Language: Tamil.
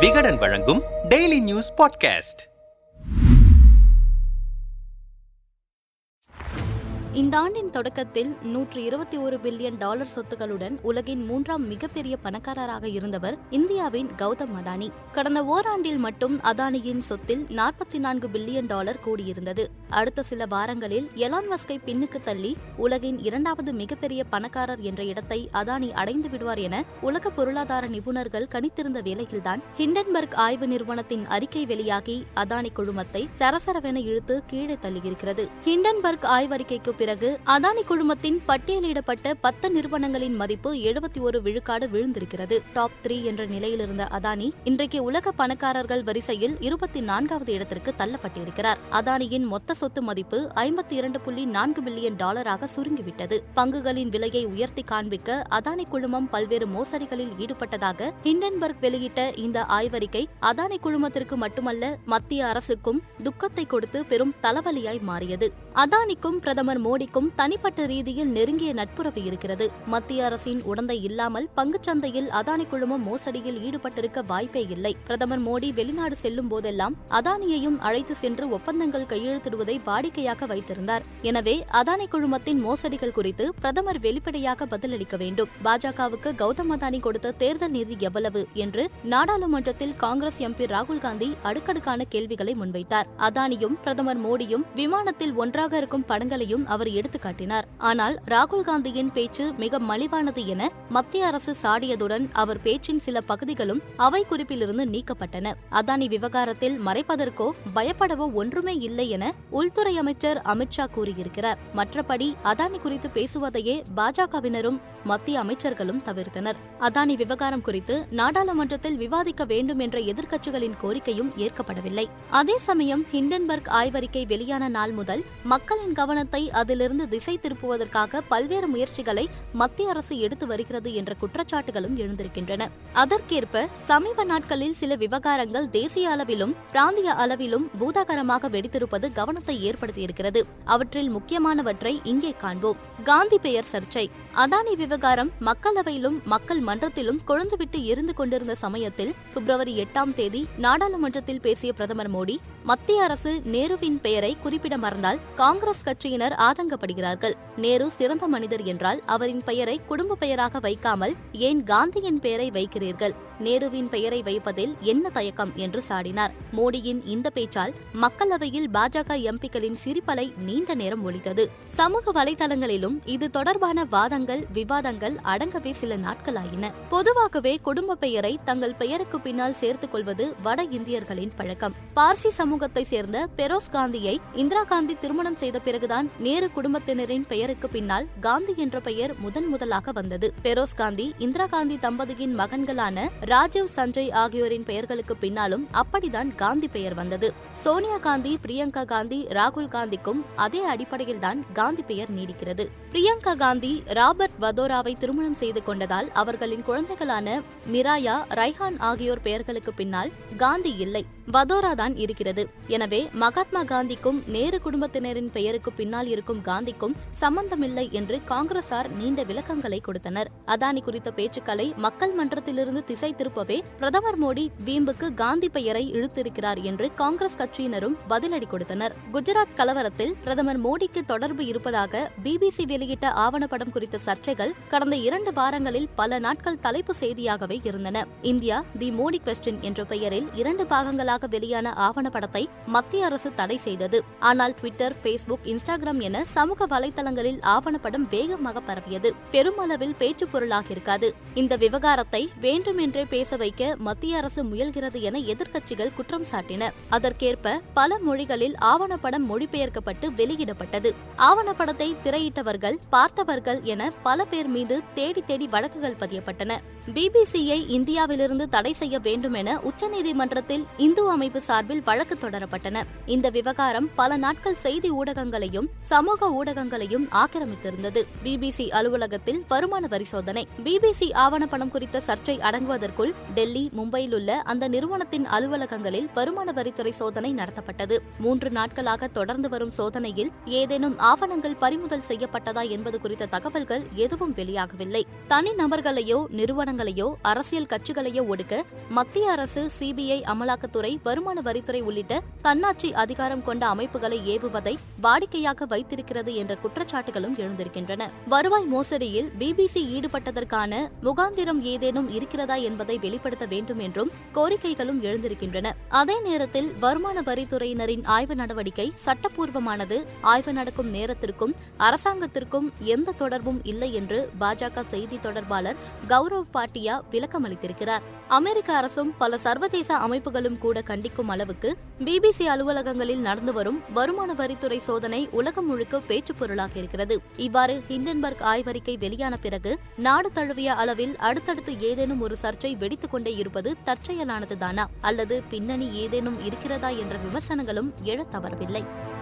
விகடன் வழங்கும் டெய்லி நியூஸ் பாட்காஸ்ட் இந்த ஆண்டின் தொடக்கத்தில் நூற்றி இருபத்தி ஒரு பில்லியன் டாலர் சொத்துக்களுடன் உலகின் மூன்றாம் மிகப்பெரிய பணக்காரராக இருந்தவர் இந்தியாவின் கௌதம் அதானி. கடந்த ஓராண்டில் மட்டும் அதானியின் சொத்தில் நாற்பத்தி நான்கு பில்லியன் டாலர் கூடியிருந்தது. அடுத்த சில வாரங்களில் எலான் மஸ்கை பின்னுக்கு தள்ளி உலகின் இரண்டாவது மிகப்பெரிய பணக்காரர் என்ற இடத்தை அதானி அடைந்து விடுவார் என உலக பொருளாதார நிபுணர்கள் கணித்திருந்த வேளையில்தான் ஹிண்டன்பர்க் ஆய்வு நிறுவனத்தின் அறிக்கை வெளியாகி அதானி குழுமத்தை சரசரவென இழுத்து கீழே தள்ளியிருக்கிறது. ஹிண்டன்பர்க் ஆய்வறிக்கைக்கு பிறகு அதானி குழுமத்தின் பட்டியலிடப்பட்ட பத்து நிறுவனங்களின் மதிப்பு எழுபத்தி ஒரு விழுக்காடு விழுந்திருக்கிறது. டாப் த்ரீ என்ற நிலையிலிருந்த அதானி இன்றைக்கு உலக பணக்காரர்கள் வரிசையில் இருபத்தி நான்காவது இடத்திற்கு தள்ளப்பட்டிருக்கிறார். அதானியின் மொத்த சொத்து மதிப்பு ஐம்பத்தி இரண்டு புள்ளி நான்கு பில்லியன் டாலராக சுருங்கிவிட்டது. பங்குகளின் விலையை உயர்த்தி காண்பிக்க அதானி குழுமம் பல்வேறு மோசடிகளில் ஈடுபட்டதாக ஹிண்டன்பர்க் வெளியிட்ட இந்த ஆய்வறிக்கை அதானி குழுமத்திற்கு மட்டுமல்ல மத்திய அரசுக்கும் துக்கத்தை கொடுத்து பெரும் தலைவலியாய் மாறியது. அதானிக்கும் பிரதமர் மோடிக்கும் தனிப்பட்ட ரீதியில் நெருங்கிய நட்புறவு இருக்கிறது. மத்திய அரசின் உடந்தை இல்லாமல் பங்குச்சந்தையில் அதானி குழுமம் மோசடியில் ஈடுபட்டிருக்க வாய்ப்பே இல்லை. பிரதமர் மோடி வெளிநாடு செல்லும் போதெல்லாம் அதானியையும் அழைத்து சென்று ஒப்பந்தங்கள் கையெழுத்திடுவது வாடிக்கையாக வைத்திருந்தார். எனவே அதானி குழுமத்தின் மோசடிகள் குறித்து பிரதமர் வெளிப்படையாக பதிலளிக்க வேண்டும். பாஜகவுக்கு கௌதம் அதானி கொடுத்த தேர்தல் நிதி எவ்வளவு என்று நாடாளுமன்றத்தில் காங்கிரஸ் எம்பி ராகுல் காந்தி அடுக்கடுக்கான கேள்விகளை முன்வைத்தார். அதானியும் பிரதமர் மோடியும் விமானத்தில் ஒன்றாக இருக்கும் படங்களையும் அவர் எடுத்துக்காட்டினார். ஆனால் ராகுல் காந்தியின் பேச்சு மிக மலிவானது என மத்திய அரசு சாடியதுடன் அவர் பேச்சின் சில பகுதிகளும் அவை குறிப்பிலிருந்து நீக்கப்பட்டன. அதானி விவகாரத்தில் மறைப்பதற்கோ பயப்படவோ ஒன்றுமே இல்லை என உள்துறை அமைச்சர் அமித்ஷா கூறியிருக்கிறார். மற்றபடி அதானி குறித்து பேசுவதையே பாஜகவினரும் மத்திய அமைச்சர்களும் தவிர்த்தனர். அதானி விவகாரம் குறித்து நாடாளுமன்றத்தில் விவாதிக்க வேண்டும் என்ற எதிர்க்கட்சிகளின் கோரிக்கையும் ஏற்கப்படவில்லை. அதே சமயம் ஹிண்டன்பர்க் ஆய்வறிக்கை வெளியான நாள் முதல் மக்களின் கவனத்தை அதிலிருந்து திசை திருப்புவதற்காக பல்வேறு முயற்சிகளை மத்திய அரசு எடுத்து வருகிறது என்ற குற்றச்சாட்டுகளும் எழுந்திருக்கின்றன. அதற்கேற்ப சமீப நாட்களில் சில விவகாரங்கள் தேசிய அளவிலும் பிராந்திய அளவிலும் பூதாகரமாக வெடித்திருப்பது கவனத்தை ஏற்படுத்தியிருக்கிறது. அவற்றில் முக்கியமானவற்றை இங்கே காண்போம். காந்தி பெயர் சர்ச்சை. அதானி விவகாரம் மக்களவையிலும் மக்கள் மன்றத்திலும் கொழுந்துவிட்டு இருந்து கொண்டிருந்த சமயத்தில் பிப்ரவரி எட்டாம் தேதி நாடாளுமன்றத்தில் பேசிய பிரதமர் மோடி மத்திய அரசு நேருவின் பெயரை குறிப்பிட மறந்தால் காங்கிரஸ் கட்சியினர் ஆதங்கப்படுகிறார்கள். நேரு சிறந்த மனிதர் என்றால் அவரின் பெயரை குடும்ப பெயராக வைக்காமல் ஏன் காந்தியின் பெயரை வைக்கிறீர்கள்? நேருவின் பெயரை வைப்பதில் என்ன தயக்கம் என்று சாடினார். மோடியின் இந்த பேச்சால் மக்களவையில் பாஜக எம்பிக்களின் சிரிப்பலை நீண்ட நேரம் ஒழித்தது. சமூக வலைதளங்களிலும் இது தொடர்பான வாதங்கள் விவாதங்கள் அடங்கவே சில நாட்களாயின. பொதுவாகவே குடும்ப பெயரை தங்கள் பெயருக்கு பின்னால் சேர்த்துக் கொள்வது வட இந்தியர்களின் பழக்கம். பார்சி சமூகத்தை சேர்ந்த பெரோஸ் காந்தியை இந்திரா காந்தி திருமணம் செய்த பிறகுதான் நேரு குடும்பத்தினரின் பெயருக்கு பின்னால் காந்தி என்ற பெயர் முதன் முதலாக வந்தது. பெரோஸ் காந்தி இந்திரா காந்தி தம்பதியின் மகன்களான ராஜீவ் சஞ்சய் ஆகியோரின் பெயர்களுக்கு பின்னாலும் அப்படிதான் காந்தி பெயர் வந்தது. சோனியா காந்தி பிரியங்கா காந்தி ராகுல் காந்திக்கும் அதே அடிப்படையில்தான் காந்தி பெயர் நீடிக்கிறது. பிரியங்கா காந்தி ராபர்ட் வதோராவை திருமணம் செய்து கொண்டதால் அவர்களின் குழந்தைகளான மிராயா ரைஹான் ஆகியோர் பெயர்களுக்கு பின்னால் காந்தி இல்லை. வதோரா தான் இருக்கிறது. எனவே மகாத்மா காந்திக்கும் நேரு குடும்பத்தினரின் பெயருக்கு பின்னால் இருக்கும் காந்திக்கும் சம்பந்தமில்லை என்று காங்கிரசார் நீண்ட விளக்கங்களை கொடுத்தனர். அதானி குறித்த பேச்சுக்களை மக்கள் மன்றத்திலிருந்து திசை திருப்பவே பிரதமர் மோடி வீம்புக்கு காந்தி பெயரை இழுத்திருக்கிறார் என்று காங்கிரஸ் கட்சியினரும் பதிலடி கொடுத்தனர். குஜராத் கலவரத்தில் பிரதமர் மோடிக்கு தொடர்பு இருப்பதாக பிபிசி வெளியிட்ட ஆவணப்படம் குறித்த சர்ச்சைகள் கடந்த இரண்டு வாரங்களில் பல நாட்கள் தலைப்பு செய்தியாகவே இருந்தன. இந்தியா தி மோடி கொஸ்டின் என்ற பெயரில் இரண்டு பாகங்களாக வெளியான ஆவணப்படத்தை மத்திய அரசு தடை செய்தது. ஆனால் ட்விட்டர் பேஸ்புக் இன்ஸ்டாகிராம் என சமூக வலைதளங்களில் ஆவணப்படம் வேகமாக பரவியது. பெருமளவில் பேச்சு பொருளாக இருக்காது இந்த விவகாரத்தை வேண்டுமென்றே பேச வைக்க மத்திய அரசு முயல்கிறது என எதிர்க்கட்சிகள் குற்றம் சாட்டின. அதற்கேற்ப பல மொழிகளில் ஆவணப்படம் மொழிபெயர்க்கப்பட்டு வெளியிடப்பட்டது. ஆவணப்படத்தை திரையிட்டவர்கள் பார்த்தவர்கள் என பல பேர் மீது தேடி தேடி வழக்குகள் பதியப்பட்டன. பிபிசியை இந்தியாவிலிருந்து தடை செய்ய வேண்டும் என உச்சநீதிமன்றத்தில் இந்து அமைப்பு சார்பில் வழக்கு தொடரப்பட்டன. இந்த விவகாரம் பல நாட்கள் செய்தி ஊடகங்களையும் சமூக ஊடகங்களையும் ஆக்கிரமித்திருந்தது. பிபிசி அலுவலகத்தில் வருமான வரி சோதனை பிபிசி ஆவணப்பணம் குறித்த சர்ச்சை அடங்குவதற்குள் டெல்லி மும்பையில் உள்ள அந்த நிறுவனத்தின் அலுவலகங்களில் வருமான வரித்துறை சோதனை நடத்தப்பட்டது. மூன்று நாட்களாக தொடர்ந்து வரும் சோதனையில் ஏதேனும் ஆவணங்கள் பறிமுதல் செய்யப்பட்டதா என்பது குறித்த தகவல்கள் எதுவும் வெளியாகவில்லை. தனி நபர்களையோ நிறுவனங்கள் நிறுவனங்களையோ அரசியல் கட்சிகளையோ ஒடுக்க மத்திய அரசு சிபிஐ அமலாக்கத்துறை வருமான வரித்துறை உள்ளிட்ட தன்னாட்சி அதிகாரம் கொண்ட அமைப்புகளை ஏவுவதை வாடிக்கையாக வைத்திருக்கிறது என்ற குற்றச்சாட்டுகளும் எழுந்திருக்கின்றன. வருவாய் மோசடியில் பிபிசி ஈடுபட்டதற்கான முகாந்திரம் ஏதேனும் இருக்கிறதா என்பதை வெளிப்படுத்த வேண்டும் என்றும் கோரிக்கைகளும் எழுந்திருக்கின்றன. அதே நேரத்தில் வருமான வரித்துறையினரின் ஆய்வு நடவடிக்கை சட்டப்பூர்வமானது. ஆய்வு நடக்கும் நேரத்திற்கும் அரசாங்கத்திற்கும் எந்த தொடர்பும் இல்லை என்று பாஜக செய்தி தொடர்பாளர் கௌரவ் பாட்டியா விளக்கமளித்திருக்கிறார். அமெரிக்க அரசும் பல சர்வதேச அமைப்புகளும் கூட கண்டிக்கும் அளவுக்கு பிபிசி அலுவலகங்களில் நடந்து வரும் வருமான வரித்துறை சோதனை உலகம் முழுக்க பேச்சு பொருளாக இருக்கிறது. இவ்வாறு ஹிண்டன்பர்க் ஆய்வறிக்கை வெளியான பிறகு நாடு தழுவிய அளவில் அடுத்தடுத்து ஏதேனும் ஒரு சர்ச்சை வெடித்துக் கொண்டே இருப்பது தற்செயலானதுதானா? அல்லது பின்னணி ஏதேனும் இருக்கிறதா என்ற விமர்சனங்களும் எழத் தவறவில்லை.